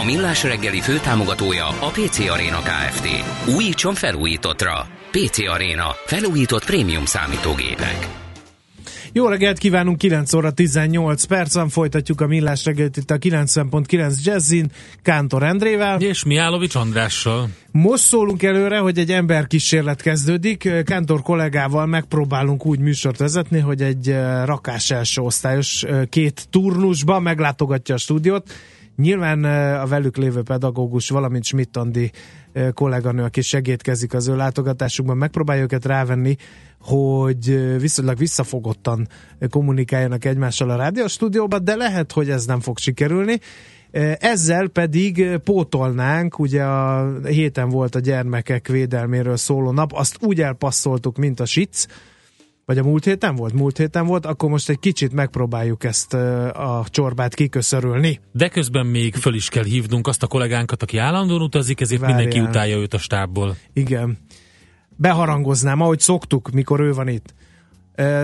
A Millás reggeli főtámogatója a PC Arena Kft. Újítson felújítottra. PC Arena. Felújított prémium számítógépek. Jó reggelt kívánunk, 9 óra 18 percen folytatjuk a millás reggelt itt a 90.9 Jazzin, Kántor Endrével. És Miálovics Andrással. Most szólunk előre, hogy egy ember kísérlet kezdődik. Kántor kollégával megpróbálunk úgy műsort vezetni, hogy egy eh, rakás első osztályos eh, két turnusba meglátogatja a stúdiót. Nyilván a velük lévő pedagógus, valamint Schmidt Andi kolléganő, aki segítkezik az ő látogatásukban, megpróbálja őket rávenni, hogy viszonylag visszafogottan kommunikáljanak egymással a rádióstúdióban, de lehet, hogy ez nem fog sikerülni. Ezzel pedig pótolnánk, ugye a héten volt a gyermekek védelméről szóló nap, azt úgy elpasszoltuk, mint a SIC, vagy a múlt héten volt? Múlt héten volt, akkor most egy kicsit megpróbáljuk ezt a csorbát kiköszörülni. De közben még föl is kell hívnunk azt a kollégánkat, aki állandóan utazik, ezért Várjál. mindenki utálja őt a stábból. Igen. Beharangoznám, ahogy szoktuk, mikor ő van itt.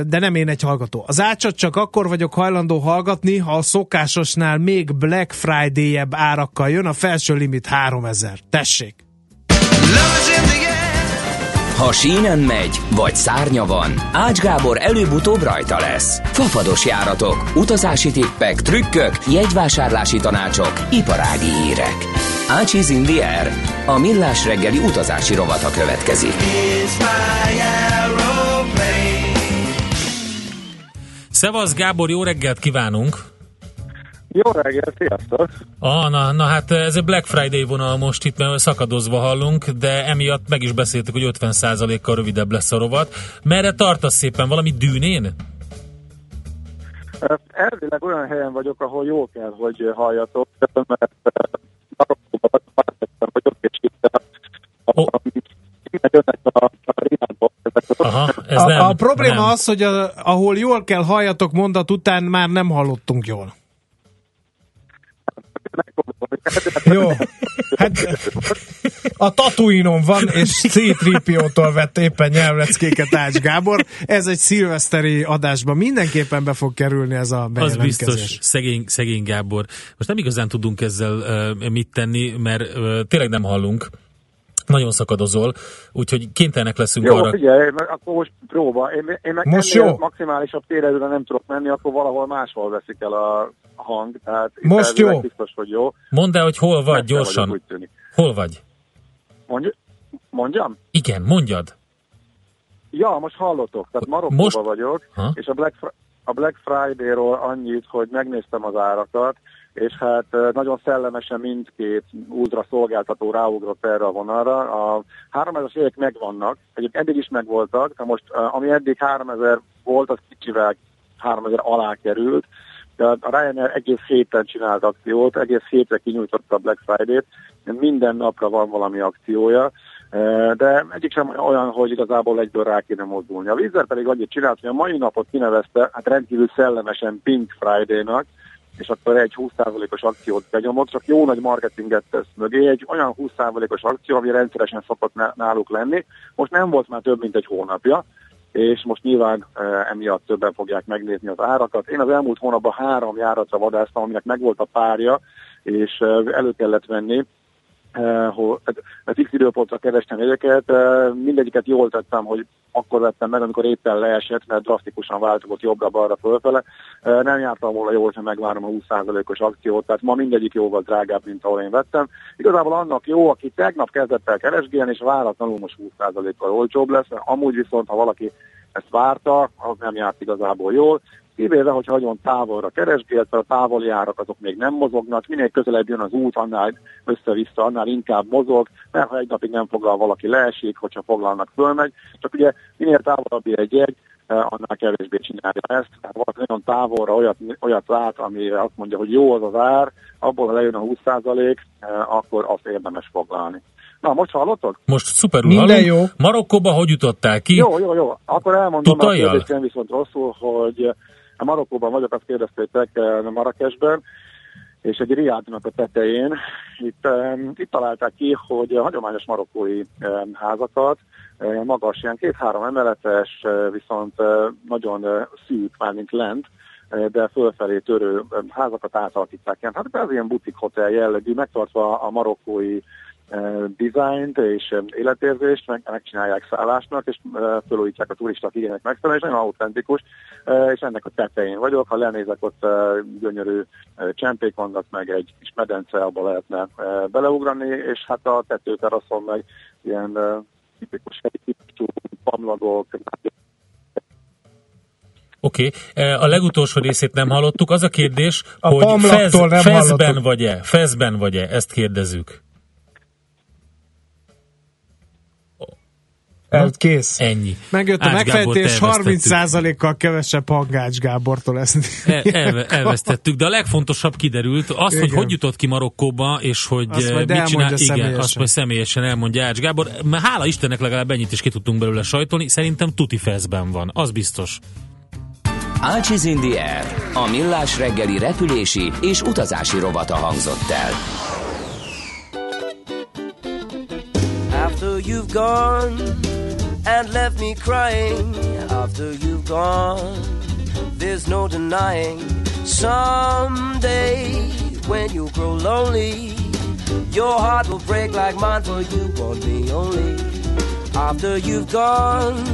De nem én egy hallgató. Az ácsat csak akkor vagyok hajlandó hallgatni, ha a szokásosnál még Black Friday-ebb árakkal jön, a felső limit 3000. Tessék! Love ha sínen megy, vagy szárnya van, Ács Gábor előbb-utóbb rajta lesz. Fafados járatok, utazási tippek, trükkök, jegyvásárlási tanácsok, iparági hírek. Ácsiz Indier, a millás reggeli utazási rovata következik. Szevasz Gábor, jó reggelt kívánunk! Jó reggelt, sziasztok! Ah, na, na hát ez egy Black Friday vonal most itt, mert szakadozva hallunk, de emiatt meg is beszéltük, hogy 50%-kal rövidebb lesz a rovat. Merre tartasz szépen? Valami dűnén? Elvileg olyan helyen vagyok, ahol jó kell, hogy halljatok, mert vagyok, és itt oh. Aha, ez a, nem, a probléma nem. az, hogy a, ahol jól kell halljatok mondat után már nem hallottunk jól. Jó, hát a tatuinon van, és c 3 vett éppen nyelvleckéket Ács Gábor. Ez egy szilveszteri adásban mindenképpen be fog kerülni ez a Az biztos, szegény, szegény Gábor. Most nem igazán tudunk ezzel uh, mit tenni, mert uh, tényleg nem hallunk nagyon szakadozol, úgyhogy kénytelenek leszünk jó, arra. figyelj, akkor most próba. Én, én meg most jó. maximálisabb térerőre nem tudok menni, akkor valahol máshol veszik el a hang. Tehát most jó. Biztos, hogy jó. Mondd el, hogy hol vagy, gyorsan. Hol vagy? Mondj, mondjam? Igen, mondjad. Ja, most hallottok. Tehát Marokkóban most... vagyok, ha? és a Black, a Black Friday-ról annyit, hogy megnéztem az árakat, és hát nagyon szellemesen mindkét ultra szolgáltató ráugrott erre a vonalra. A 3000-es évek megvannak, egyébként eddig is megvoltak, de most ami eddig 3000 volt, az kicsivel 3000 alá került, de a Ryanair egész héten csinált akciót, egész hétre kinyújtotta a Black Friday-t, minden napra van valami akciója, de egyik sem olyan, hogy igazából egyből rá kéne mozdulni. A Vízer pedig annyit csinált, hogy a mai napot kinevezte, hát rendkívül szellemesen Pink Friday-nak, és akkor egy 20%-os akciót benyomott, csak jó nagy marketinget tesz mögé, egy olyan 20%-os akció, ami rendszeresen szokott náluk lenni. Most nem volt már több, mint egy hónapja, és most nyilván e, emiatt többen fogják megnézni az árakat. Én az elmúlt hónapban három járatra vadáztam, aminek megvolt a párja, és e, elő kellett venni, hogy a fix időpontra kerestem jegyeket, eh, mindegyiket jól tettem, hogy akkor vettem meg, amikor éppen leesett, mert drasztikusan változott jobbra-balra fölfele. Eh, nem jártam volna jól, hogy megvárom a 20%-os akciót, tehát ma mindegyik jóval drágább, mint ahol én vettem. Igazából annak jó, aki tegnap kezdett el keresgélni, és váratlanul most 20%-kal olcsóbb lesz, amúgy viszont, ha valaki ezt várta, az nem járt igazából jól kivéve, hogy nagyon távolra keresgélt, a távoli árak azok még nem mozognak, minél közelebb jön az út, annál össze-vissza, annál inkább mozog, mert ha egy napig nem foglal valaki leesik, hogyha foglalnak fölmegy, csak ugye minél távolabb egy jegy, eh, annál kevésbé csinálja ezt. Tehát valaki nagyon távolra olyat, olyat lát, ami azt mondja, hogy jó az az ár, abból ha lejön a 20%, eh, akkor azt érdemes foglalni. Na, most hallottok? Most szuperül Minden hallunk. jó. Marokkóba hogy jutottál ki? Jó, jó, jó. Akkor elmondom, Tutajjal? a kérdésem viszont rosszul, hogy a Marokkóban vagyok, azt kérdeztétek Marrakesben, és egy riádnak a tetején. Itt, itt találták ki, hogy a hagyományos marokkói házakat, magas, ilyen két-három emeletes, viszont nagyon szűk, mármint lent, de fölfelé törő házakat átalakítják. Hát ez ilyen butik hotel jellegű, megtartva a marokkói dizájnt és életérzést, meg, megcsinálják szállásnak, és fölújítják a turisták igények megfelelően, és nagyon autentikus, és ennek a tetején vagyok. Ha lenézek, ott gyönyörű csempék vannak, meg egy kis medence, abba lehetne beleugrani, és hát a tetőteraszon meg ilyen tipikus helyi típusú pamlagok, Oké, okay. a legutolsó részét nem hallottuk. Az a kérdés, a hogy fez, fezben vagy-e? Fezben vagy-e? Ezt kérdezzük. El, kész. Ennyi. Megjött a megfejtés, 30%-kal kevesebb hangács Gábortól ezt. El, el, elvesztettük, de a legfontosabb kiderült, az, Igen. hogy hogy jutott ki Marokkóba, és hogy azt eh, mit csinál. Igen, azt majd személyesen elmondja Ács Gábor. Mert hála Istennek legalább ennyit is ki tudtunk belőle sajtolni, szerintem tuti feszben van, az biztos. Ácsiz in the Air, a millás reggeli repülési és utazási rovata hangzott el. After you've gone and left me crying after you've gone. There's no denying someday when you grow lonely, your heart will break like mine, for you want me only. After you've gone,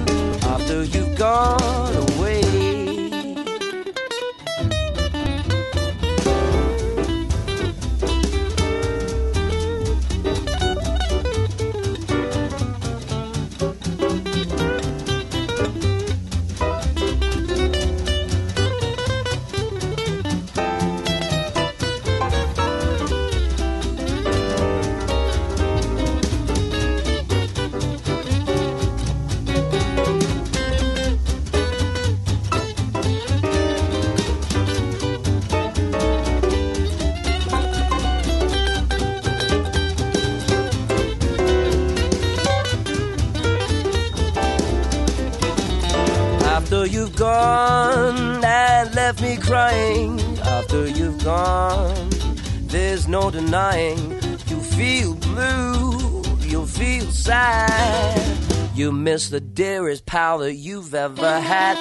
dearest pal that you've ever had.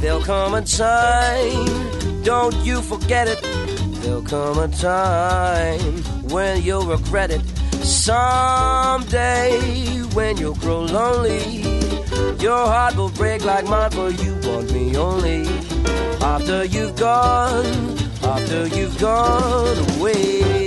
There'll come a time, don't you forget it. There'll come a time when you'll regret it. Someday when you'll grow lonely, your heart will break like mine, for you want me only. After you've gone, after you've gone away.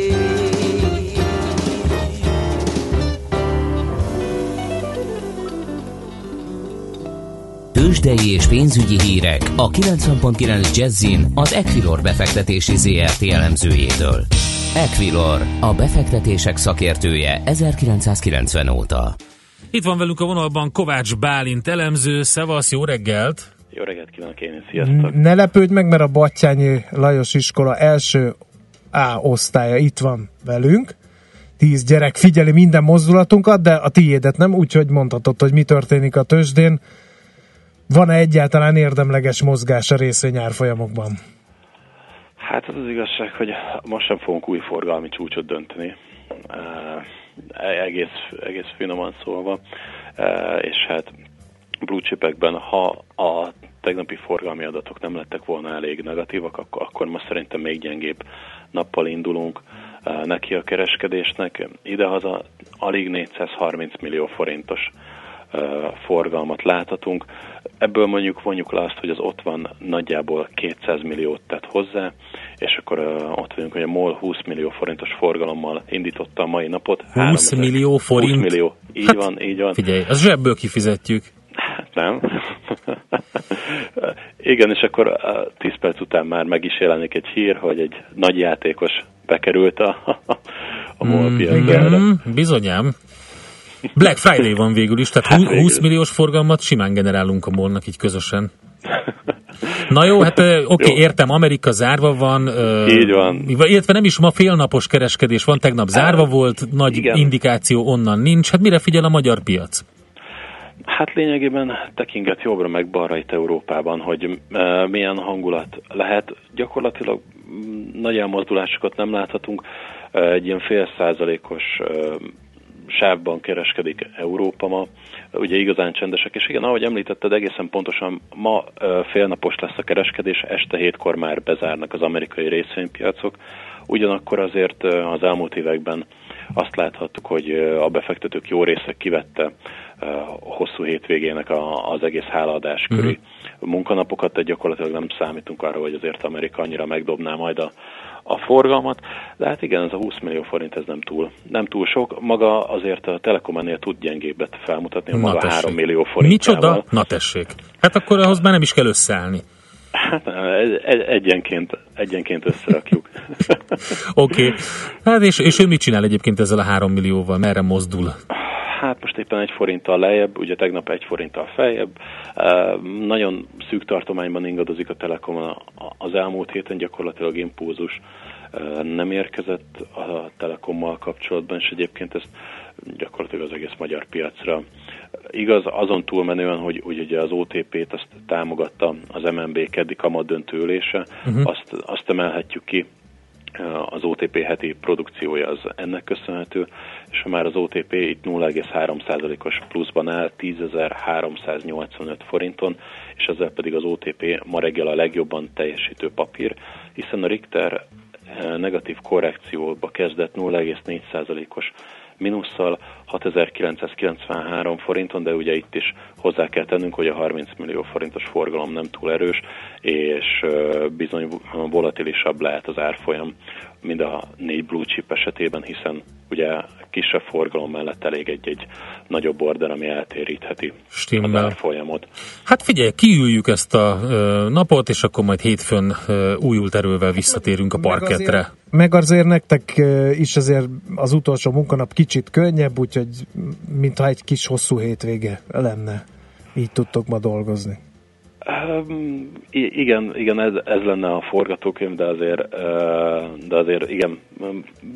Tőzsdei és pénzügyi hírek a 90.9 Jazzin az Equilor befektetési ZRT elemzőjétől. Equilor, a befektetések szakértője 1990 óta. Itt van velünk a vonalban Kovács Bálint elemző. Szevasz, jó reggelt! Jó reggelt kívánok én sziasztok! Ne lepődj meg, mert a Battyányi Lajos iskola első A osztálya itt van velünk. Tíz gyerek figyeli minden mozdulatunkat, de a tiédet nem, úgyhogy mondhatod, hogy mi történik a tőzsdén. Van-e egyáltalán érdemleges mozgás a részvényárfolyamokban? Hát az az igazság, hogy most sem fogunk új forgalmi csúcsot dönteni. Uh, egész, egész finoman szólva. És hát blue chipekben, ha a tegnapi forgalmi adatok nem lettek volna elég negatívak, akkor, akkor most szerintem még gyengébb nappal indulunk neki a kereskedésnek. Idehaza alig 430 millió forintos forgalmat láthatunk. Ebből mondjuk vonjuk le azt, hogy az ott van nagyjából 200 milliót tett hozzá, és akkor ott vagyunk, hogy a MOL 20 millió forintos forgalommal indította a mai napot. 20 millió forint? 20 millió, így hát, van, így van. Figyelj, az zsebből kifizetjük. Hát nem. Igen, és akkor 10 perc után már meg is jelenik egy hír, hogy egy nagy játékos bekerült a, a MOL mm, Igen, bizonyám. Black Friday van végül is, tehát hát 20 milliós forgalmat simán generálunk a molnak így közösen. Na jó, hát oké, okay, értem, Amerika zárva van. Így van. Illetve nem is ma félnapos kereskedés van, tegnap zárva volt, nagy Igen. indikáció onnan nincs. Hát mire figyel a magyar piac? Hát lényegében tekinget jobbra meg balra itt Európában, hogy milyen hangulat lehet. Gyakorlatilag nagy elmozdulásokat nem láthatunk. Egy ilyen fél százalékos sávban kereskedik Európa ma. Ugye igazán csendesek, és igen, ahogy említetted, egészen pontosan ma félnapos lesz a kereskedés, este hétkor már bezárnak az amerikai részvénypiacok. Ugyanakkor azért az elmúlt években azt láthattuk, hogy a befektetők jó része kivette hosszú hétvégének az egész hálaadás köré uh-huh. munkanapokat, tehát gyakorlatilag nem számítunk arra, hogy azért Amerika annyira megdobná majd a, a forgalmat, de hát igen, ez a 20 millió forint ez nem túl, nem túl sok. Maga azért a Telekom ennél tud gyengébbet felmutatni, a maga tessék. 3 millió forint. Micsoda? Na tessék. Hát akkor ahhoz már nem is kell összeállni. Hát egyenként, egyenként összerakjuk. Oké. okay. Hát és, és ő mit csinál egyébként ezzel a három millióval? Merre mozdul? Hát most éppen egy forinttal lejjebb, ugye tegnap egy forinttal feljebb. Nagyon szűk tartományban ingadozik a Telekom az elmúlt héten gyakorlatilag impulzus nem érkezett a Telekommal kapcsolatban, és egyébként ezt gyakorlatilag az egész magyar piacra. Igaz, azon túlmenően, hogy, hogy ugye az OTP-t azt támogatta az MNB keddi kamat döntőülése, uh-huh. azt, azt emelhetjük ki, az OTP heti produkciója az ennek köszönhető, és már az OTP itt 0,3%-os pluszban áll 10.385 forinton, és ezzel pedig az OTP ma reggel a legjobban teljesítő papír, hiszen a Richter negatív korrekcióba kezdett 0,4%-os mínusszal 6993 forinton, de ugye itt is hozzá kell tennünk, hogy a 30 millió forintos forgalom nem túl erős, és bizony volatilisabb lehet az árfolyam, mint a négy blue chip esetében, hiszen ugye kisebb forgalom mellett elég egy-egy nagyobb order, ami eltérítheti Stimmel. az árfolyamot. Hát figyelj, kiüljük ezt a napot, és akkor majd hétfőn újult erővel visszatérünk a parketre. Meg azért, nektek is azért az utolsó munkanap kicsit könnyebb, úgyhogy mintha egy kis hosszú hétvége lenne. Így tudtok ma dolgozni. Um, igen, igen ez, ez lenne a forgatókönyv, de azért, de azért igen,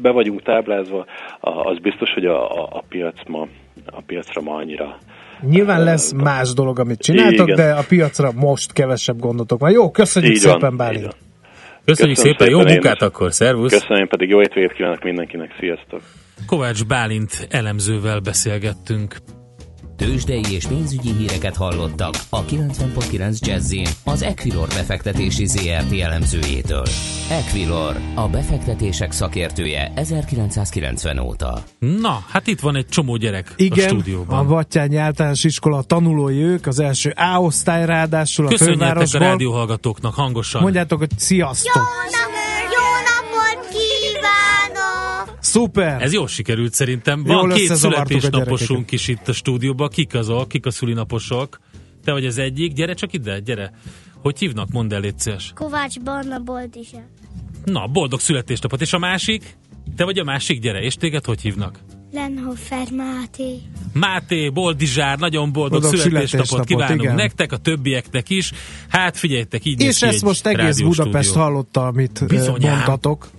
be vagyunk táblázva. Az biztos, hogy a, a, a piac ma, a piacra ma annyira Nyilván lesz más dolog, amit csináltok, igen. de a piacra most kevesebb gondotok van. Jó, köszönjük így szépen, Bálint! Köszönjük Köszönöm szépen, jó munkát akkor, szervusz! Köszönöm pedig, jó étvégét kívánok mindenkinek, sziasztok! Kovács Bálint elemzővel beszélgettünk. Tőzsdei és pénzügyi híreket hallottak a 90.9 jazz az Equilor befektetési ZRT elemzőjétől. Equilor, a befektetések szakértője 1990 óta. Na, hát itt van egy csomó gyerek Igen, a stúdióban. a Vattyányi általános iskola tanulói ők, az első A osztály ráadásul a fővárosból. a rádióhallgatóknak hangosan. Mondjátok, hogy sziasztok! Jó Szuper! Ez jól sikerült szerintem. Van Jól két születésnaposunk is itt a stúdióban. Kik azok? Kik a szülinaposok? Te vagy az egyik. Gyere csak ide, gyere. Hogy hívnak? Mondd el, légy Kovács Barna Boldizsár. Na, boldog születésnapot. És a másik? Te vagy a másik, gyere. És téged hogy hívnak? Lenhofer Máté. Máté, Boldizsár, nagyon boldog, boldog születésnapot, születésnapot kívánunk igen. nektek, a többieknek is. Hát figyeljetek, így És ezt most egész Budapest stúdió. hallotta, amit Bizonyám. mondtatok.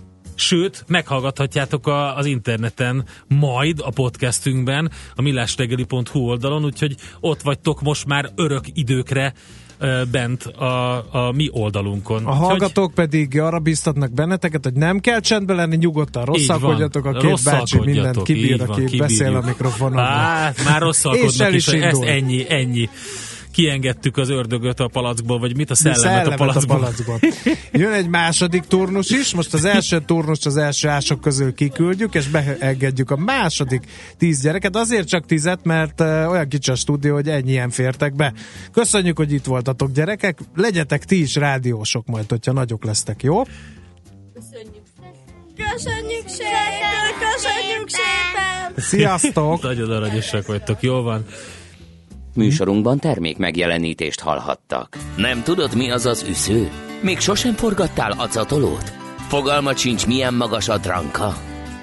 Sőt, meghallgathatjátok a, az interneten majd a podcastünkben, a millástegeli.hu oldalon, úgyhogy ott vagytok most már örök időkre bent a, a mi oldalunkon. A hallgatók pedig arra biztatnak benneteket, hogy nem kell csendben lenni, nyugodtan rosszalkodjatok, a két bácsi mindent kibír, aki beszél a mikrofonon. Hát, már rosszalkodnak is, is ezt ennyi, ennyi kiengedtük az ördögöt a palackból, vagy mit a szellemet, szellemet a palackból. A palackból. Jön egy második turnus is, most az első turnus az első ások közül kiküldjük, és beengedjük a második tíz gyereket. Azért csak tizet, mert olyan kicsi a stúdió, hogy ennyien fértek be. Köszönjük, hogy itt voltatok gyerekek. Legyetek ti is rádiósok majd, hogyha nagyok lesztek, jó? Köszönjük Köszönjük szépen! Köszönjük szépen! Sziasztok! Nagyon aranyosak vagytok, jó van. Műsorunkban termék megjelenítést hallhattak. Nem tudod, mi az az üsző? Még sosem forgattál acatolót? Fogalmat sincs, milyen magas a dranka?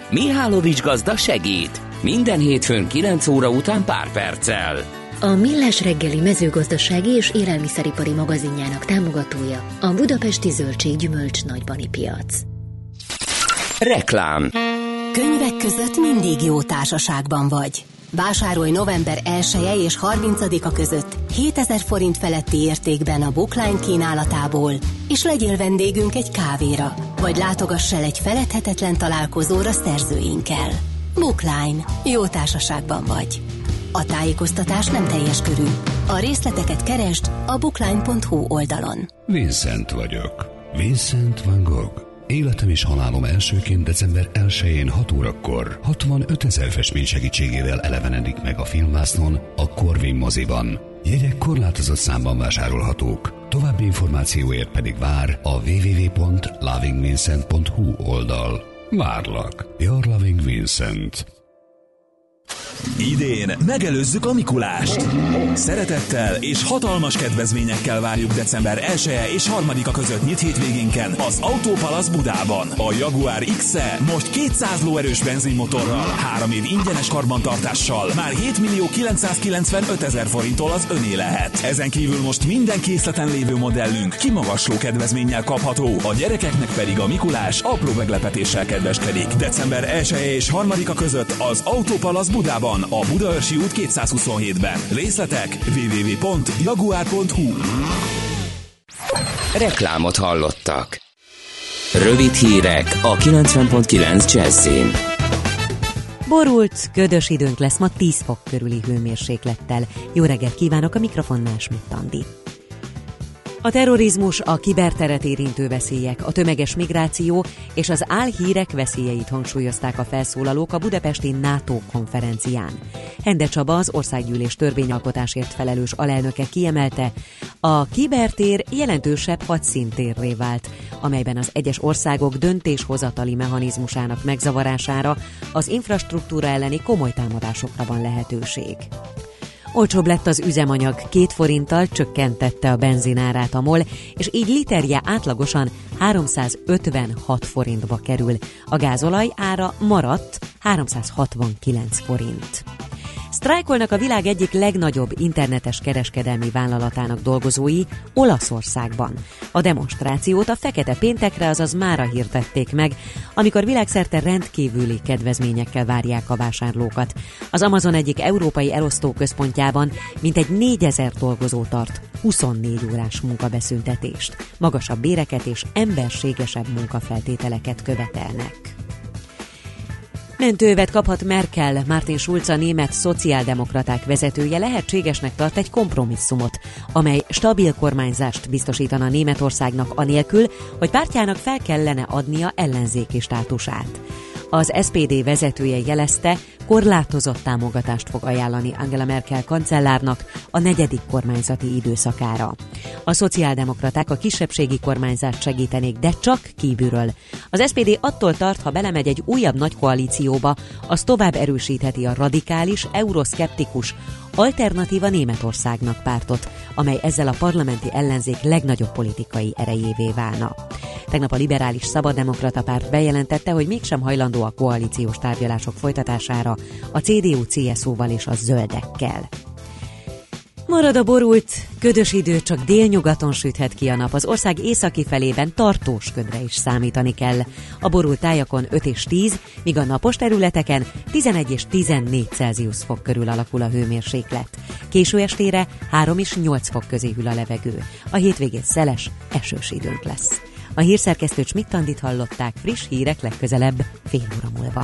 Mihálovics gazda segít! Minden hétfőn 9 óra után pár perccel. A Millás reggeli mezőgazdasági és élelmiszeripari magazinjának támogatója a Budapesti Zöldség Gyümölcs Nagybani Piac. Reklám Könyvek között mindig jó társaságban vagy. Vásárolj november 1 -e és 30-a között 7000 forint feletti értékben a Bookline kínálatából, és legyél vendégünk egy kávéra, vagy látogass el egy feledhetetlen találkozóra szerzőinkkel. Bookline. Jó társaságban vagy. A tájékoztatás nem teljes körű. A részleteket keresd a bookline.hu oldalon. Vincent vagyok. Vincent van Gogh. Életem és halálom elsőként december 1-én 6 órakor 65 ezer festmény segítségével elevenedik meg a filmvásznon a Corvin moziban. Jegyek korlátozott számban vásárolhatók. További információért pedig vár a www.lovingvincent.hu oldal. Várlak. Your Loving Vincent. Idén megelőzzük a Mikulást! Szeretettel és hatalmas kedvezményekkel várjuk december 1 -e és 3-a között nyit hétvégénken az Autópalasz Budában. A Jaguar x -e most 200 lóerős benzinmotorral, 3 év ingyenes karbantartással, már 7 millió 995 ezer forinttól az öné lehet. Ezen kívül most minden készleten lévő modellünk kimagasló kedvezménnyel kapható, a gyerekeknek pedig a Mikulás apró meglepetéssel kedveskedik. December 1 -e és 3-a között az Autópalasz Budában a Budaörsi út 227-ben. Részletek www.jaguar.hu Reklámot hallottak. Rövid hírek a 90.9 Jazzin. Borult, ködös időnk lesz ma 10 fok körüli hőmérséklettel. Jó reggelt kívánok a mikrofonnál, Schmidt Andi. A terrorizmus, a kiberteret érintő veszélyek, a tömeges migráció és az álhírek veszélyeit hangsúlyozták a felszólalók a budapesti NATO konferencián. Hende Csaba, az országgyűlés törvényalkotásért felelős alelnöke kiemelte, a kibertér jelentősebb hadszintérré vált, amelyben az egyes országok döntéshozatali mechanizmusának megzavarására, az infrastruktúra elleni komoly támadásokra van lehetőség. Olcsóbb lett az üzemanyag, két forinttal csökkentette a benzinárát a MOL, és így literje átlagosan 356 forintba kerül. A gázolaj ára maradt 369 forint. Sztrájkolnak a világ egyik legnagyobb internetes kereskedelmi vállalatának dolgozói Olaszországban. A demonstrációt a Fekete Péntekre, azaz mára hirtették meg, amikor világszerte rendkívüli kedvezményekkel várják a vásárlókat. Az Amazon egyik európai elosztó központjában mintegy 4000 dolgozó tart 24 órás munkabeszüntetést. Magasabb béreket és emberségesebb munkafeltételeket követelnek. Mentővet kaphat Merkel, Martin Schulz a német szociáldemokraták vezetője lehetségesnek tart egy kompromisszumot, amely stabil kormányzást biztosítana Németországnak anélkül, hogy pártjának fel kellene adnia ellenzéki státusát. Az SPD vezetője jelezte, korlátozott támogatást fog ajánlani Angela Merkel kancellárnak a negyedik kormányzati időszakára. A szociáldemokraták a kisebbségi kormányzást segítenék, de csak kívülről. Az SPD attól tart, ha belemegy egy újabb nagy koalícióba, az tovább erősítheti a radikális, euroszkeptikus, Alternatíva Németországnak pártot, amely ezzel a parlamenti ellenzék legnagyobb politikai erejévé válna. Tegnap a liberális szabaddemokrata párt bejelentette, hogy mégsem hajlandó a koalíciós tárgyalások folytatására a CDU-CSU-val és a zöldekkel. Marad a borult, ködös idő, csak délnyugaton süthet ki a nap. Az ország északi felében tartós ködre is számítani kell. A borult tájakon 5 és 10, míg a napos területeken 11 és 14 Celsius fok körül alakul a hőmérséklet. Késő estére 3 és 8 fok közé hűl a levegő. A hétvégén szeles, esős időnk lesz. A hírszerkesztő Csmittandit hallották friss hírek legközelebb fél óra múlva.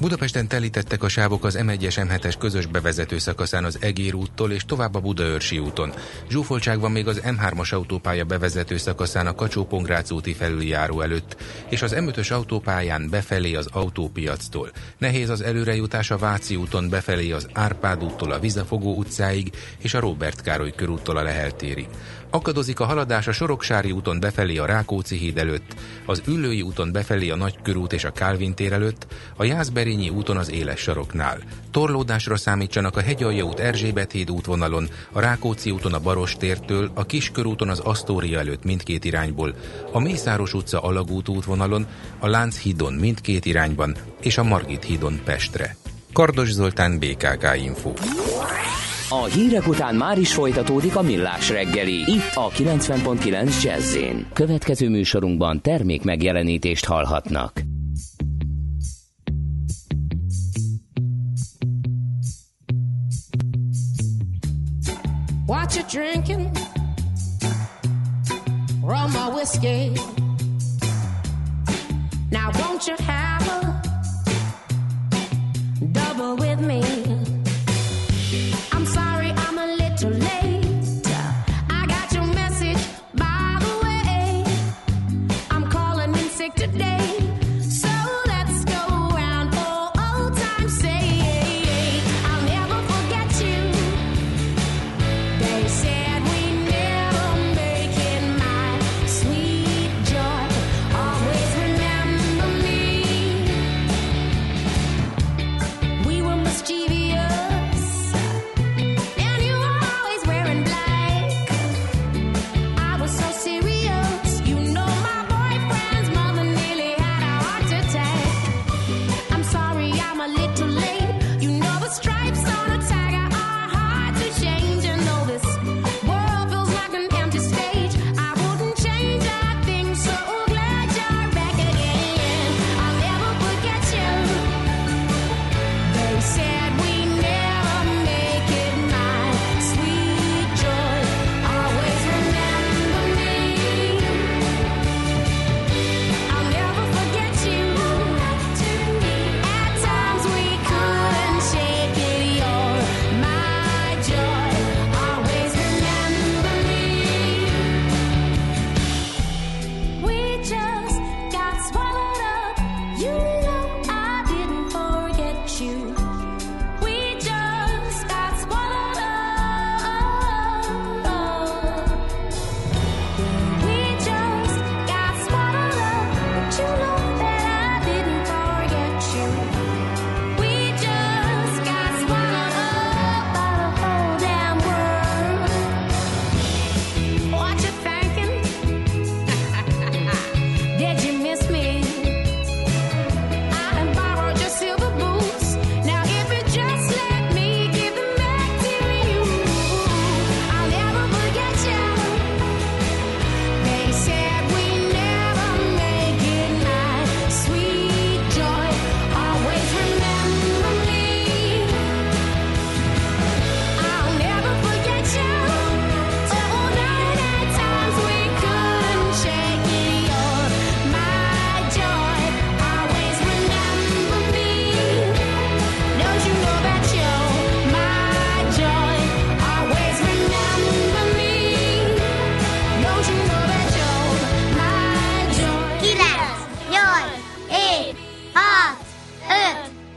Budapesten telítettek a sávok az M1-es M7-es közös bevezető szakaszán az Egér úttól és tovább a Budaörsi úton. Zsúfoltság van még az M3-as autópálya bevezető szakaszán a kacsó úti felüljáró előtt, és az M5-ös autópályán befelé az autópiactól. Nehéz az előrejutás a Váci úton befelé az Árpád úttól a Vizafogó utcáig és a Robert Károly körúttól a Leheltérig. Akadozik a haladás a Soroksári úton befelé a Rákóczi híd előtt, az Üllői úton befelé a Nagykörút és a Kálvin tér előtt, a Jászber Szerényi úton az Éles saroknál. Torlódásra számítsanak a Hegyalja út Erzsébet híd útvonalon, a Rákóczi úton a Baros tértől, a Kiskörúton az Asztória előtt mindkét irányból, a Mészáros utca Alagút útvonalon, a Lánchídon mindkét irányban, és a Margit hídon Pestre. Kardos Zoltán, BKK Info. A hírek után már is folytatódik a millás reggeli, itt a 90.9 jazz Következő műsorunkban termék megjelenítést hallhatnak. What you drinking? Rum or whiskey? Now won't you have a double with me?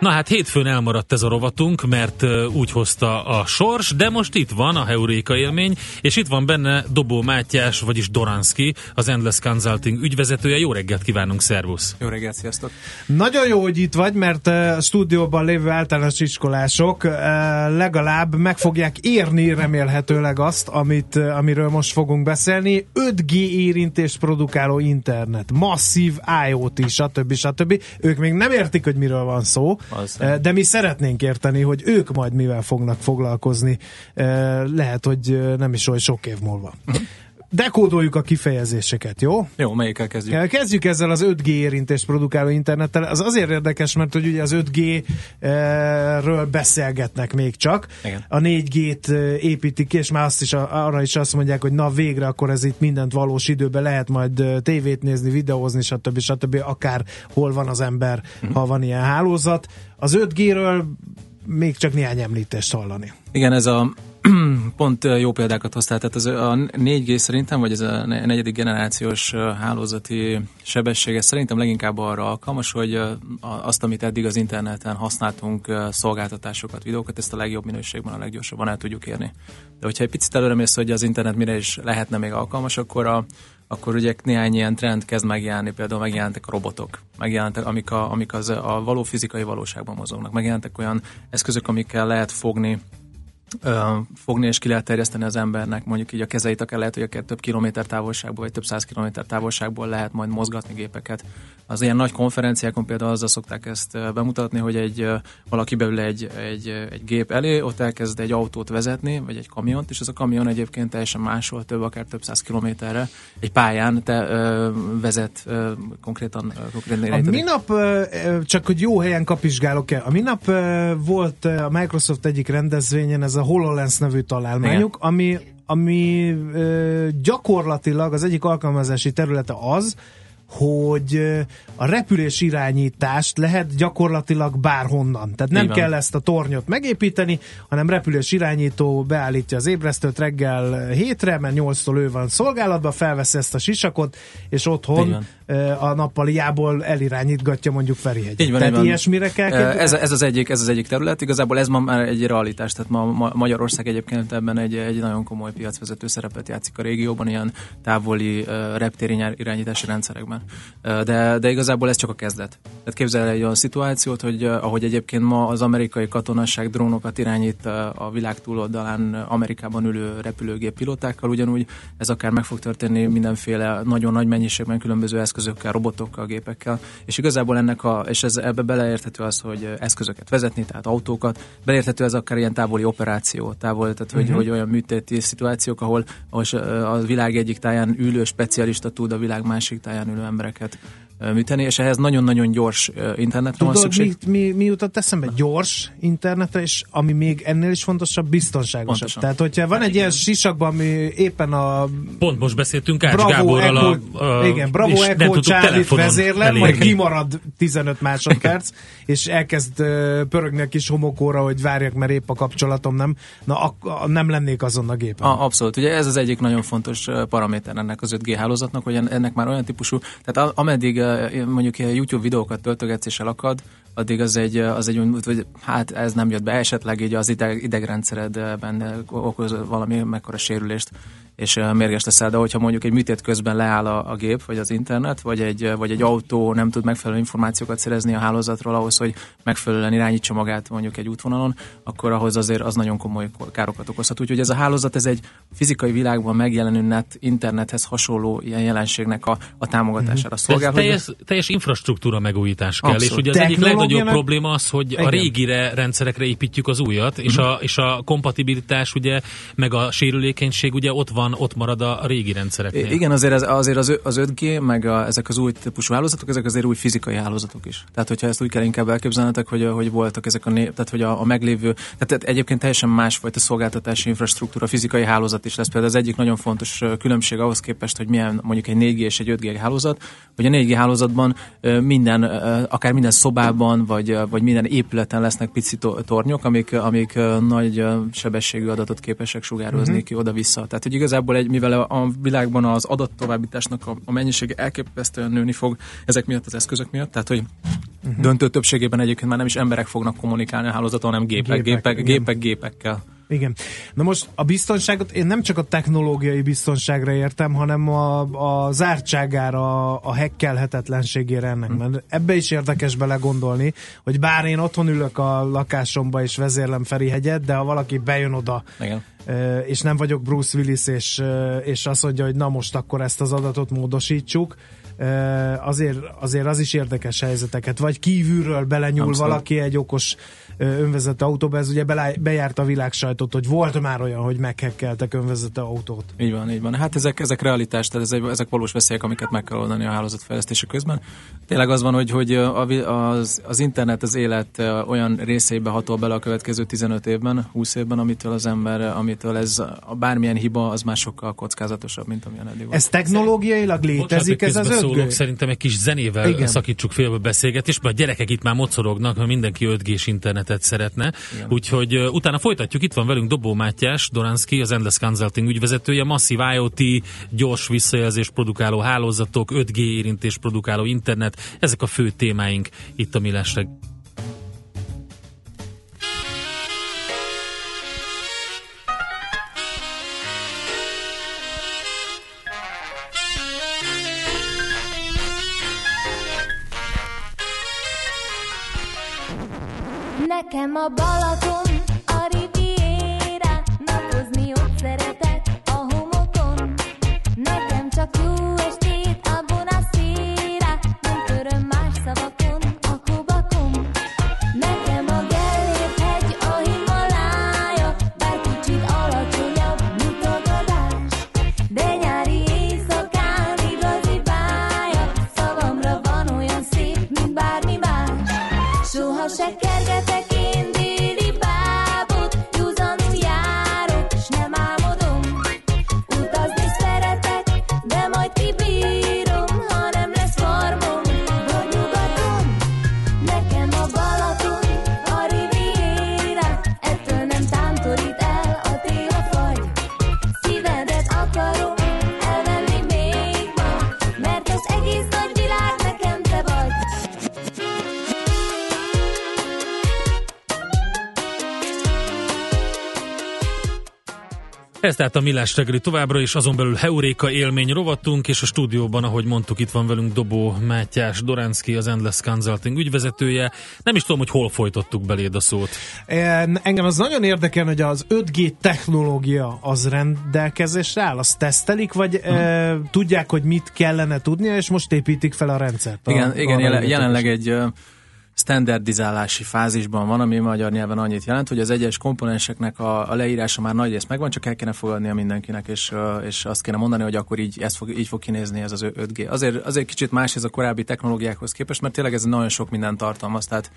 Na hát hétfőn elmaradt ez a rovatunk, mert úgy hozta a sors, de most itt van a Heuréka élmény, és itt van benne Dobó Mátyás, vagyis Doranski, az Endless Consulting ügyvezetője. Jó reggelt kívánunk, szervusz! Jó reggelt, sziasztok! Nagyon jó, hogy itt vagy, mert a stúdióban lévő általános iskolások legalább meg fogják érni remélhetőleg azt, amit, amiről most fogunk beszélni. 5G érintés produkáló internet, masszív IoT, stb. stb. Ők még nem értik, hogy miről van szó, az eh, De mi szeretnénk érteni, hogy ők majd mivel fognak foglalkozni. Eh, lehet, hogy nem is olyan sok év múlva. Dekódoljuk a kifejezéseket, jó? Jó, melyikkel kezdjük? Kezdjük ezzel az 5G érintés produkáló internettel. Az azért érdekes, mert hogy ugye az 5G-ről beszélgetnek még csak. Igen. A 4G-t építik és már azt is, arra is azt mondják, hogy na végre akkor ez itt mindent valós időben lehet majd tévét nézni, videózni, stb. stb. akár hol van az ember, uh-huh. ha van ilyen hálózat. Az 5G-ről még csak néhány említést hallani. Igen, ez a pont jó példákat hoztál, tehát az, a 4G szerintem, vagy ez a negyedik generációs hálózati sebessége szerintem leginkább arra alkalmas, hogy azt, amit eddig az interneten használtunk, szolgáltatásokat, videókat, ezt a legjobb minőségben, a leggyorsabban el tudjuk érni. De hogyha egy picit előre mész, hogy az internet mire is lehetne még alkalmas, akkor a, akkor ugye néhány ilyen trend kezd megjelenni, például megjelentek a robotok, megjelentek, amik, a, amik az, a való fizikai valóságban mozognak, megjelentek olyan eszközök, amikkel lehet fogni fogni és ki lehet terjeszteni az embernek, mondjuk így a kezeit, akár lehet, hogy akár több kilométer távolságból, vagy több száz kilométer távolságból lehet majd mozgatni gépeket. Az ilyen nagy konferenciákon például azzal szokták ezt bemutatni, hogy egy valaki beül egy, egy, egy gép elé, ott elkezd egy autót vezetni, vagy egy kamiont, és ez a kamion egyébként teljesen máshol, több, akár több száz kilométerre egy pályán te ö, vezet ö, konkrétan. konkrétan a minap, ö, csak hogy jó helyen kapizsgálok el, a minap ö, volt a Microsoft egyik rendezvényen ez a HoloLens nevű találmányuk, Igen. ami, ami ö, gyakorlatilag az egyik alkalmazási területe az, hogy a repülés irányítást lehet gyakorlatilag bárhonnan. Tehát nem kell ezt a tornyot megépíteni, hanem repülés irányító beállítja az ébresztőt reggel hétre, mert 8-tól ő van szolgálatban, felveszi ezt a sisakot, és otthon a nappaliából elirányítgatja mondjuk Ferihegyet. Így van, Tehát így van. ilyesmire kell ez, ez, az egyik, ez az egyik terület. Igazából ez ma már egy realitás, tehát ma, ma Magyarország egyébként ebben egy, egy nagyon komoly piacvezető szerepet játszik a régióban, ilyen távoli reptéri irányítási rendszerekben. Uh, de, de igazából ez csak a kezdet. Tehát képzel egy olyan szituációt, hogy ahogy egyébként ma az amerikai katonasság drónokat irányít a világ túloldalán Amerikában ülő repülőgép pilótákkal, ugyanúgy ez akár meg fog történni mindenféle nagyon nagy mennyiségben különböző eszköz eszközökkel, robotokkal, gépekkel, és igazából ennek a, és ez, ebbe beleérthető az, hogy eszközöket vezetni, tehát autókat, beleérthető ez akár ilyen távoli operáció, távol, tehát hogy, uh-huh. hogy olyan műtéti szituációk, ahol, ahol a világ egyik táján ülő specialista tud a világ másik táján ülő embereket műteni, és ehhez nagyon-nagyon gyors internetre Tudod, van szükség. Mi, mi, mi jutott eszembe? Gyors internetre, és ami még ennél is fontosabb, biztonságosabb. Pontosan. Tehát, hogyha van egy ilyen sisakban, ami éppen a... Pont most beszéltünk Ács Bravo Gáborral Echo, a, a, Igen, Bravo Echo Charlie-t vezérlem, majd kimarad 15 másodperc, és elkezd pörögni a kis homokóra, hogy várjak, mert épp a kapcsolatom nem. Na, a, nem lennék azon a gépen. A, abszolút. Ugye ez az egyik nagyon fontos paraméter ennek az 5G hálózatnak, hogy ennek már olyan típusú, tehát ameddig mondjuk YouTube videókat töltögetsz és elakad, addig az egy, az egy hogy hát ez nem jött be, esetleg így az ideg, idegrendszeredben okoz valami mekkora sérülést, és mérges leszel, de hogyha mondjuk egy műtét közben leáll a, a gép, vagy az internet, vagy egy, vagy egy autó nem tud megfelelő információkat szerezni a hálózatról ahhoz, hogy megfelelően irányítsa magát mondjuk egy útvonalon, akkor ahhoz azért az nagyon komoly károkat okozhat. Úgyhogy ez a hálózat, ez egy fizikai világban megjelenő net, internethez hasonló ilyen jelenségnek a, a támogatására mhm. szolgál. Teljes, teljes infrastruktúra megújítás kell, Abszolút. és ugye az egyik legnagyobb probléma az, hogy Igen. a régire rendszerekre építjük az újat, és, uh-huh. a, és a kompatibilitás ugye, meg a sérülékenység ugye ott van ott marad a régi rendszereknél. Igen, azért, ez, azért az, az 5G, meg a, ezek az új típusú hálózatok, ezek azért új fizikai hálózatok is. Tehát, hogyha ezt úgy kell inkább elképzelnetek, hogy, hogy voltak ezek a, né, tehát, hogy a, a meglévő, tehát egyébként teljesen másfajta szolgáltatási infrastruktúra, fizikai hálózat is lesz. Például az egyik nagyon fontos különbség ahhoz képest, hogy milyen mondjuk egy 4G és egy 5G hálózat, hogy a 4G hálózatban minden, akár minden szobában, vagy, vagy minden épületen lesznek pici tornyok, amik, amik nagy sebességű adatot képesek sugározni uh-huh. ki oda-vissza. Tehát, hogy igazából egy, mivel a világban az adattovábbításnak a, a mennyisége elképesztően nőni fog ezek miatt az eszközök miatt, tehát, hogy uh-huh. döntő többségében egyébként már nem is emberek fognak kommunikálni a hálózaton, hanem gépek, gépek, gépek, gépek gépekkel. Igen. Na most a biztonságot én nem csak a technológiai biztonságra értem, hanem a, a zártságára, a hekkelhetetlenségére ennek. Hmm. Mert ebbe is érdekes belegondolni, hogy bár én otthon ülök a lakásomba és vezérlem Ferihegyet, de ha valaki bejön oda, Igen. és nem vagyok Bruce Willis, és, és azt mondja, hogy na most akkor ezt az adatot módosítsuk, azért, azért az is érdekes helyzeteket. Vagy kívülről belenyúl Abszolút. valaki egy okos önvezető autóba, ez ugye bejárt a világ sajtot, hogy volt már olyan, hogy meghekkeltek önvezető autót. Így van, így van. Hát ezek, ezek realitás, tehát ezek, ezek valós veszélyek, amiket meg kell oldani a hálózatfejlesztése közben. Tényleg az van, hogy, hogy az, az internet az élet olyan részeibe hatol bele a következő 15 évben, 20 évben, amitől az ember, amitől ez a bármilyen hiba, az már sokkal kockázatosabb, mint amilyen eddig volt. Ez technológiailag létezik ez az beleszólok, szerintem egy kis zenével Igen. szakítsuk félbe beszélgetést, mert a gyerekek itt már mocorognak, mert mindenki 5 g internetet szeretne. Igen. Úgyhogy uh, utána folytatjuk. Itt van velünk Dobó Mátyás, Doranski, az Endless Consulting ügyvezetője, masszív IoT, gyors visszajelzés produkáló hálózatok, 5G érintés produkáló internet. Ezek a fő témáink itt a Millásre. Nekem a Balaton Ez tehát a Millás reggeli továbbra is, azon belül Heuréka élmény rovatunk, és a stúdióban, ahogy mondtuk, itt van velünk Dobó Mátyás Doránszki, az Endless Consulting ügyvezetője. Nem is tudom, hogy hol folytottuk beléd a szót. Engem az nagyon érdekel, hogy az 5G technológia az rendelkezésre áll, azt tesztelik, vagy hmm. e, tudják, hogy mit kellene tudnia, és most építik fel a rendszert. Igen, a, igen jelen, jelenleg egy standardizálási fázisban van, ami magyar nyelven annyit jelent, hogy az egyes komponenseknek a, a leírása már nagy rész megvan, csak el kéne fogadnia mindenkinek, és, és azt kéne mondani, hogy akkor így, ez fog, így fog kinézni ez az 5G. Azért, azért kicsit más ez a korábbi technológiákhoz képest, mert tényleg ez nagyon sok minden tartalmaz, tehát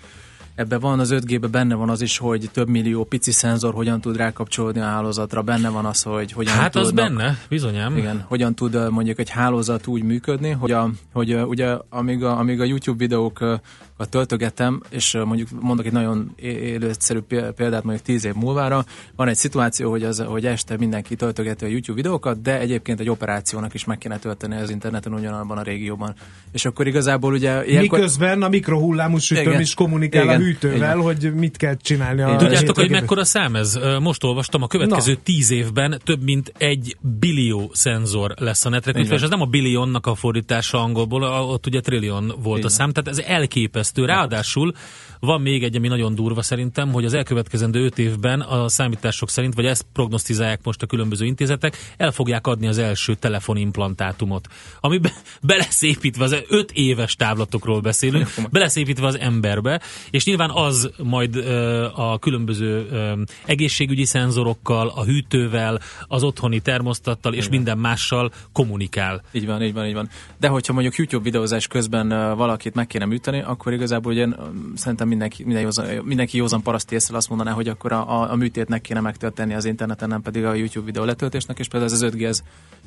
Ebben van az 5G-be benne van az is, hogy több millió pici szenzor hogyan tud rákapcsolódni a hálózatra, benne van az, hogy hogyan Hát tudnak, az benne, bizonyám. Igen, hogyan tud mondjuk egy hálózat úgy működni, hogy, a, hogy ugye amíg a, amíg a YouTube videók töltögetem, és mondjuk mondok egy nagyon élőszerű példát mondjuk 10 év múlvára, van egy szituáció, hogy, az, hogy este mindenki töltögeti a YouTube videókat, de egyébként egy operációnak is meg kéne tölteni az interneten ugyanabban a régióban. És akkor igazából ugye... Ilyenkor... Miközben a mikrohullámú sütőm is kommunikál igen, a hűtővel, igen. hogy mit kell csinálni. A Tudjátok, hogy mekkora szám ez? Most olvastam, a következő Na. 10 évben több mint egy billió szenzor lesz a netre, és ez nem a billionnak a fordítása angolból, ott ugye trillion volt igen. a szám, tehát ez elképesztő elképesztő. Ráadásul van még egy, ami nagyon durva szerintem, hogy az elkövetkezendő öt évben a számítások szerint, vagy ezt prognosztizálják most a különböző intézetek, el fogják adni az első telefonimplantátumot, ami be, beleszépítve, az öt éves távlatokról beszélünk, beleszépítve az emberbe, és nyilván az majd ö, a különböző ö, egészségügyi szenzorokkal, a hűtővel, az otthoni termosztattal és Igen. minden mással kommunikál. Így van, így van, így van. De hogyha mondjuk YouTube videózás közben valakit meg kéne műteni, akkor igazából ugye szerintem mindenki, minden józan, mindenki józan paraszt észre azt mondaná, hogy akkor a, a műtétnek kéne megtörténni az interneten, nem pedig a YouTube videó letöltésnek, és például ez az 5G ez,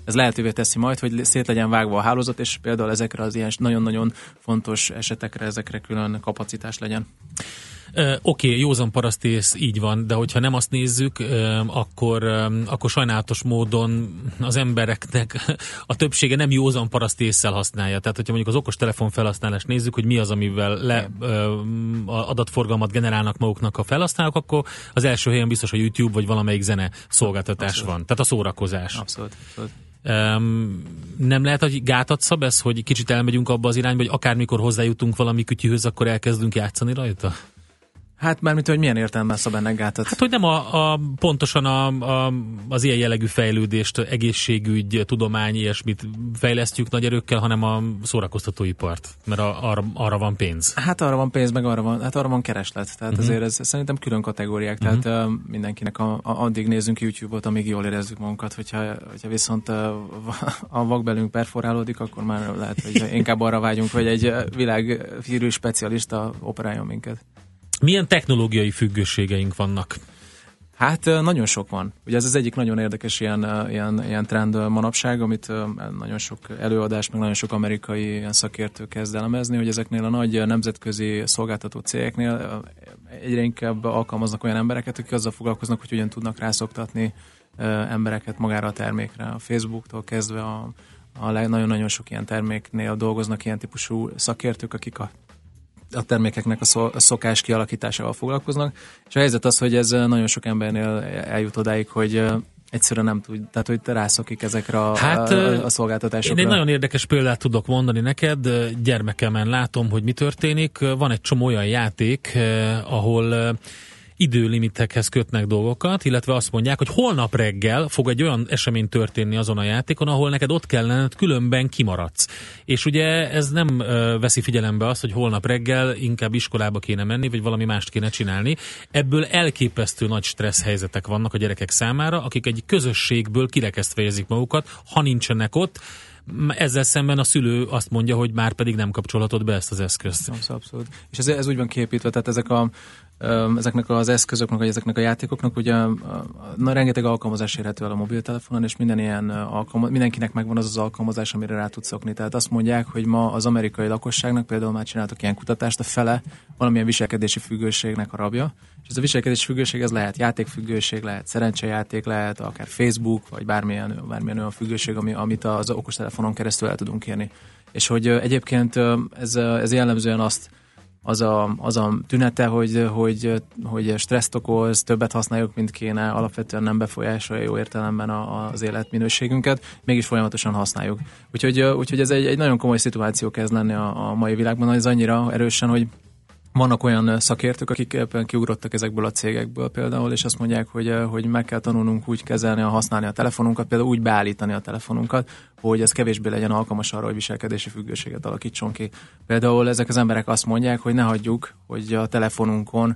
ez lehetővé teszi majd, hogy szét legyen vágva a hálózat, és például ezekre az ilyen nagyon-nagyon fontos esetekre, ezekre külön kapacitás legyen. Oké, okay, józan parasztész, így van, de hogyha nem azt nézzük, akkor, akkor sajnálatos módon az embereknek a többsége nem józan parasztészsel használja. Tehát, hogyha mondjuk az okos telefon felhasználást nézzük, hogy mi az, amivel le, adatforgalmat generálnak maguknak a felhasználók, akkor az első helyen biztos a YouTube vagy valamelyik zene szolgáltatás Abszolút. van. Tehát a szórakozás. Abszolút. Abszolút. Um, nem lehet, hogy gátat szab ez, hogy kicsit elmegyünk abba az irányba, hogy akármikor hozzájutunk valami kütyűhöz, akkor elkezdünk játszani rajta? Hát mármint, hogy milyen értelme szab ennek gátat? Hát, hogy nem a, a pontosan a, a, az ilyen jellegű fejlődést, egészségügy, tudomány, ilyesmit fejlesztjük nagy erőkkel, hanem a szórakoztatóipart, mert a, arra, arra van pénz. Hát arra van pénz, meg arra van, hát arra van kereslet. Tehát uh-huh. azért ez szerintem külön kategóriák, uh-huh. tehát uh, mindenkinek a, a, addig nézzünk YouTube-ot, amíg jól érezzük magunkat, hogyha, hogyha viszont uh, a vakbelünk perforálódik, akkor már lehet, hogy inkább arra vágyunk, hogy egy világhírű specialista operáljon minket. Milyen technológiai függőségeink vannak? Hát nagyon sok van. Ugye ez az egyik nagyon érdekes ilyen, ilyen, ilyen trend manapság, amit nagyon sok előadás, meg nagyon sok amerikai szakértő kezd elemezni, hogy ezeknél a nagy nemzetközi szolgáltató cégeknél egyre inkább alkalmaznak olyan embereket, akik azzal foglalkoznak, hogy hogyan tudnak rászoktatni embereket magára a termékre. A Facebooktól kezdve a, a nagyon-nagyon sok ilyen terméknél dolgoznak ilyen típusú szakértők, akik a a termékeknek a szokás kialakításával foglalkoznak, és a helyzet az, hogy ez nagyon sok embernél eljut odáig, hogy egyszerűen nem tud, tehát hogy rászokik ezekre a, hát, a, a szolgáltatásokra. Én egy nagyon érdekes példát tudok mondani neked, gyermekemen látom, hogy mi történik. Van egy csomó olyan játék, ahol időlimitekhez kötnek dolgokat, illetve azt mondják, hogy holnap reggel fog egy olyan esemény történni azon a játékon, ahol neked ott kellene, különben kimaradsz. És ugye ez nem ö, veszi figyelembe azt, hogy holnap reggel inkább iskolába kéne menni, vagy valami mást kéne csinálni. Ebből elképesztő nagy stressz helyzetek vannak a gyerekek számára, akik egy közösségből kirekesztve érzik magukat, ha nincsenek ott, ezzel szemben a szülő azt mondja, hogy már pedig nem kapcsolhatod be ezt az eszközt. Abszolút. abszolút. És ez, ez úgy van képítve, tehát ezek a ezeknek az eszközöknek, vagy ezeknek a játékoknak ugye na, rengeteg alkalmazás érhető el a mobiltelefonon, és minden ilyen alkalmaz, mindenkinek megvan az az alkalmazás, amire rá tudsz szokni. Tehát azt mondják, hogy ma az amerikai lakosságnak például már csináltak ilyen kutatást, a fele valamilyen viselkedési függőségnek a rabja, ez a viselkedési függőség ez lehet játékfüggőség, lehet szerencsejáték, lehet akár Facebook, vagy bármilyen, bármilyen olyan függőség, ami, amit az okostelefonon keresztül el tudunk érni. És hogy egyébként ez, ez jellemzően azt az a, az a tünete, hogy, hogy, hogy stresszt okoz, többet használjuk, mint kéne, alapvetően nem befolyásolja jó értelemben a, az életminőségünket, mégis folyamatosan használjuk. Úgyhogy, úgyhogy ez egy, egy nagyon komoly szituáció kezd lenni a, a mai világban, ez annyira erősen, hogy vannak olyan szakértők, akik ebben kiugrottak ezekből a cégekből például, és azt mondják, hogy, hogy meg kell tanulnunk úgy kezelni, a használni a telefonunkat, például úgy beállítani a telefonunkat, hogy ez kevésbé legyen alkalmas arra, hogy viselkedési függőséget alakítson ki. Például ezek az emberek azt mondják, hogy ne hagyjuk, hogy a telefonunkon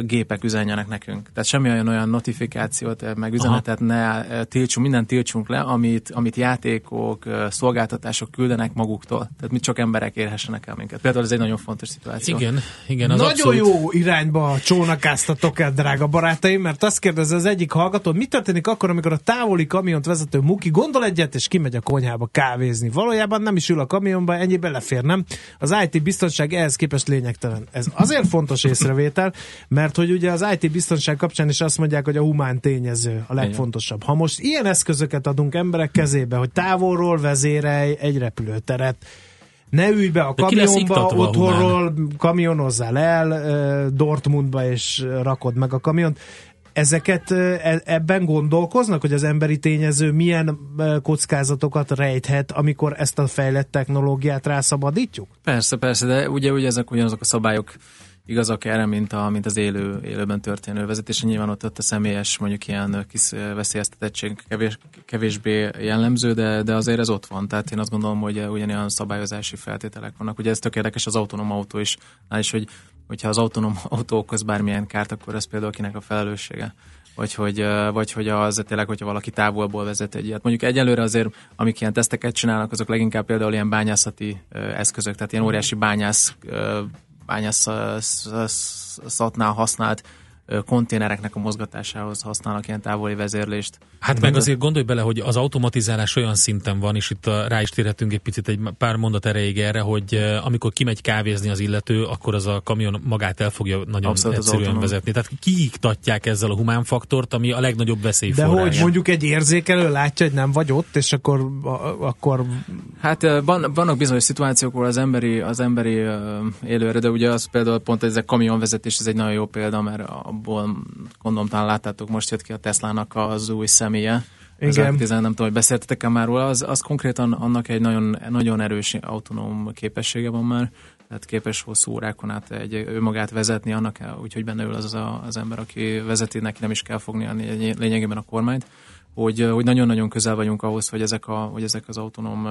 gépek üzenjenek nekünk. Tehát semmi olyan olyan notifikációt, meg üzenetet Aha. ne tiltsunk, mindent tiltsunk le, amit, amit játékok, szolgáltatások küldenek maguktól. Tehát mi csak emberek érhessenek el minket. Például ez egy nagyon fontos szituáció. Igen, igen. Az nagyon abszolút... jó irányba csónakáztatok el, drága barátaim, mert azt kérdezi az egyik hallgató, mi történik akkor, amikor a távoli kamiont vezető Muki gondol egyet, és kimegy a konyhába kávézni. Valójában nem is ül a kamionba, ennyi belefér, nem? Az IT biztonság ehhez képest lényegtelen. Ez azért fontos észrevétel, mert hogy ugye az IT biztonság kapcsán is azt mondják, hogy a humán tényező a legfontosabb. Ha most ilyen eszközöket adunk emberek kezébe, hogy távolról vezérelj egy repülőteret, ne ülj be a kamionba, otthonról kamionozzál el Dortmundba, és rakod meg a kamiont. Ezeket e, ebben gondolkoznak, hogy az emberi tényező milyen kockázatokat rejthet, amikor ezt a fejlett technológiát rászabadítjuk? Persze, persze, de ugye, ugye ezek ugyanazok a szabályok igazak erre, mint, a, mint az élő, élőben történő vezetés. Nyilván ott, ott a személyes, mondjuk ilyen kis veszélyeztetettség kevés, kevésbé jellemző, de, de azért ez ott van. Tehát én azt gondolom, hogy ugyanilyen szabályozási feltételek vannak. Ugye ez tök érdekes az autonóm autó is, és hogy hogyha az autonóm autó okoz bármilyen kárt, akkor ez például kinek a felelőssége vagy hogy, vagy hogy az tényleg, hogyha valaki távolból vezet egy ilyet. Mondjuk egyelőre azért, amik ilyen teszteket csinálnak, azok leginkább például ilyen bányászati eszközök, tehát ilyen óriási bányász bányászatnál használt konténereknek a mozgatásához használnak ilyen távoli vezérlést. Hát meg azért gondolj bele, hogy az automatizálás olyan szinten van, és itt rá is térhetünk egy picit egy pár mondat erejéig erre, hogy amikor kimegy kávézni az illető, akkor az a kamion magát el fogja nagyon Abszolút egyszerűen vezetni. Tehát kiiktatják ezzel a humán faktort, ami a legnagyobb veszély De hogy mondjuk egy érzékelő látja, hogy nem vagy ott, és akkor... akkor... Hát van, vannak bizonyos szituációk, ahol az emberi, az emberi élőre, de ugye az például pont ez a kamionvezetés, ez egy nagyon jó példa, mert abból gondolom talán láttátok, most jött ki a Teslának az új személye. Igen. Ez nem tudom, hogy beszéltetek-e már róla, az, az konkrétan annak egy nagyon, nagyon erős autonóm képessége van már, tehát képes hosszú órákon át egy, ő magát vezetni, annak úgyhogy benne ül az, az, az ember, aki vezeti, neki nem is kell fogni a lényegében a kormányt hogy, hogy nagyon-nagyon közel vagyunk ahhoz, hogy ezek, a, hogy ezek az autonóm,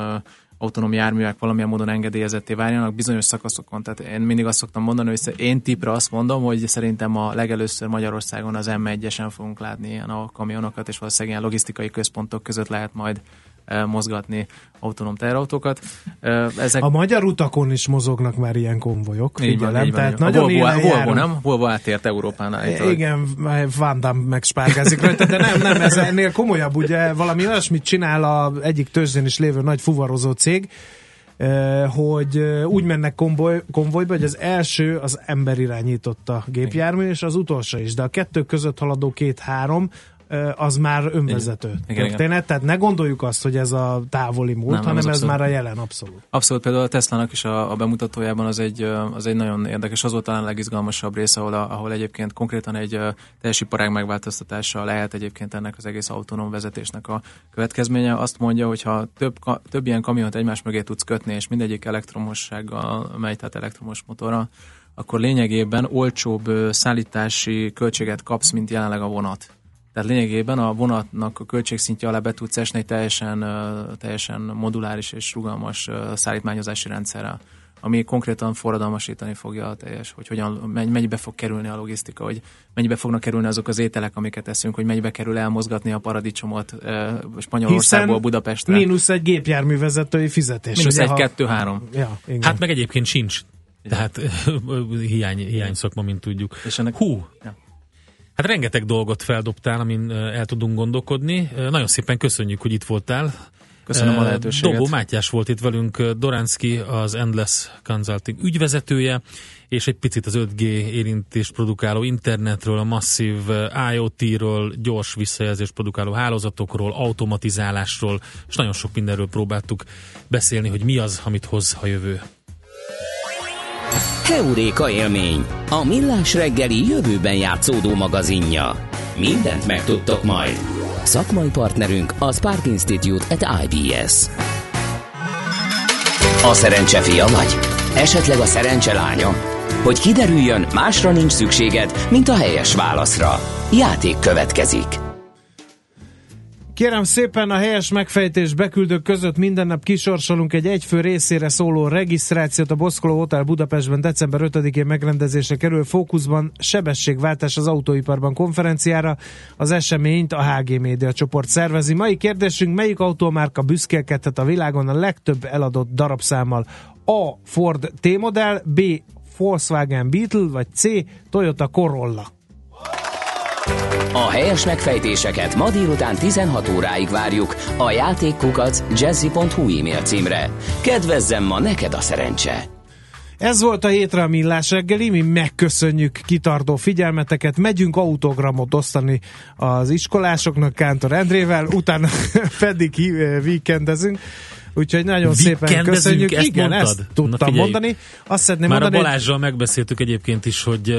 autonóm járművek valamilyen módon engedélyezetté várjanak bizonyos szakaszokon. Tehát én mindig azt szoktam mondani, hogy én tipre azt mondom, hogy szerintem a legelőször Magyarországon az M1-esen fogunk látni ilyen a kamionokat, és valószínűleg ilyen logisztikai központok között lehet majd mozgatni autonóm teherautókat. Ezek... A magyar utakon is mozognak már ilyen konvojok. Így van, így van, Tehát nagyon Volvo, Volvo, nem? Volvo átért Európán állítólag. Igen, Van Damme megspárgázik rajta, de nem, nem, ez ennél komolyabb, ugye valami olyasmit csinál a egyik tőzsdén is lévő nagy fuvarozó cég, hogy úgy mennek konvoj, konvojba, hogy az első az ember irányította gépjármű, és az utolsó is, de a kettő között haladó két-három az már önvezető igen, történet, igen. tehát ne gondoljuk azt, hogy ez a távoli múlt, nem, hanem ez abszolút. már a jelen abszolút. Abszolút, például a Tesla-nak is a, a bemutatójában az egy, az egy nagyon érdekes, az volt talán a legizgalmasabb része, ahol, a, ahol egyébként konkrétan egy teljes iparág megváltoztatása lehet egyébként ennek az egész autonóm vezetésnek a következménye. Azt mondja, hogy ha több, több ilyen kamiont egymás mögé tudsz kötni, és mindegyik elektromossággal megy, tehát elektromos motorra, akkor lényegében olcsóbb szállítási költséget kapsz, mint jelenleg a vonat. Tehát lényegében a vonatnak a költségszintje alá be tudsz esni egy teljesen, teljesen moduláris és rugalmas szállítmányozási rendszerrel ami konkrétan forradalmasítani fogja a teljes, hogy hogyan, mennyibe fog kerülni a logisztika, hogy mennyibe fognak kerülni azok az ételek, amiket eszünk, hogy mennyibe kerül elmozgatni a paradicsomot e, Spanyolországból Budapestre. mínusz egy gépjárművezetői fizetés. Mínusz egy, ha... kettő, három. Ja, igen. Hát meg egyébként sincs. Tehát hiány, hiány szakma, mint tudjuk. És ennek... Hú! Ja. Hát rengeteg dolgot feldobtál, amin el tudunk gondolkodni. Nagyon szépen köszönjük, hogy itt voltál. Köszönöm a lehetőséget. Dobó Mátyás volt itt velünk, Doránszki, az Endless Consulting ügyvezetője, és egy picit az 5G érintést produkáló internetről, a masszív IoT-ről, gyors visszajelzést produkáló hálózatokról, automatizálásról, és nagyon sok mindenről próbáltuk beszélni, hogy mi az, amit hoz a jövő. Heuréka élmény, a millás reggeli jövőben játszódó magazinja. Mindent megtudtok majd. Szakmai partnerünk a Spark Institute at IBS. A szerencse fia vagy? Esetleg a szerencse lánya? Hogy kiderüljön, másra nincs szükséged, mint a helyes válaszra. Játék következik. Kérem szépen a helyes megfejtés beküldők között minden nap kisorsolunk egy egyfő részére szóló regisztrációt a Boszkoló Hotel Budapestben december 5-én megrendezésre kerül fókuszban sebességváltás az autóiparban konferenciára. Az eseményt a HG Média csoport szervezi. Mai kérdésünk, melyik autómárka büszkélkedhet a világon a legtöbb eladott darabszámmal? A. Ford T-modell, B. Volkswagen Beetle, vagy C. Toyota Corolla. A helyes megfejtéseket ma délután 16 óráig várjuk a játékkukac jazzy.hu e-mail címre. Kedvezzem ma neked a szerencse! Ez volt a hétre a Millás reggeli, mi megköszönjük kitartó figyelmeteket, megyünk autogramot osztani az iskolásoknak Kántor Endrével, utána pedig weekendezünk. Úgyhogy nagyon szépen köszönjük. Ezt Igen, mondtad? ezt tudtam mondani. Azt szeretném Már mondani, a Balázsral hogy... megbeszéltük egyébként is, hogy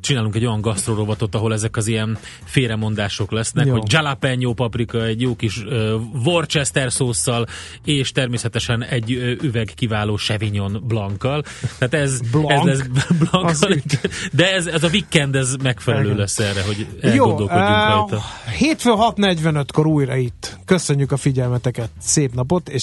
csinálunk egy olyan gasztrorovatot, ahol ezek az ilyen félremondások lesznek, Jó. hogy jalapeno paprika, egy jó kis uh, Worcester szószal, és természetesen egy uh, üveg kiváló Chevignon blankkal. Tehát ez, Blanc. ez lesz blankkal, de ez, ez a weekend ez megfelelő Igen. lesz erre, hogy elgondolkodjunk Jó, rajta. Hétfő 6.45-kor újra itt. Köszönjük a figyelmeteket, szép napot, és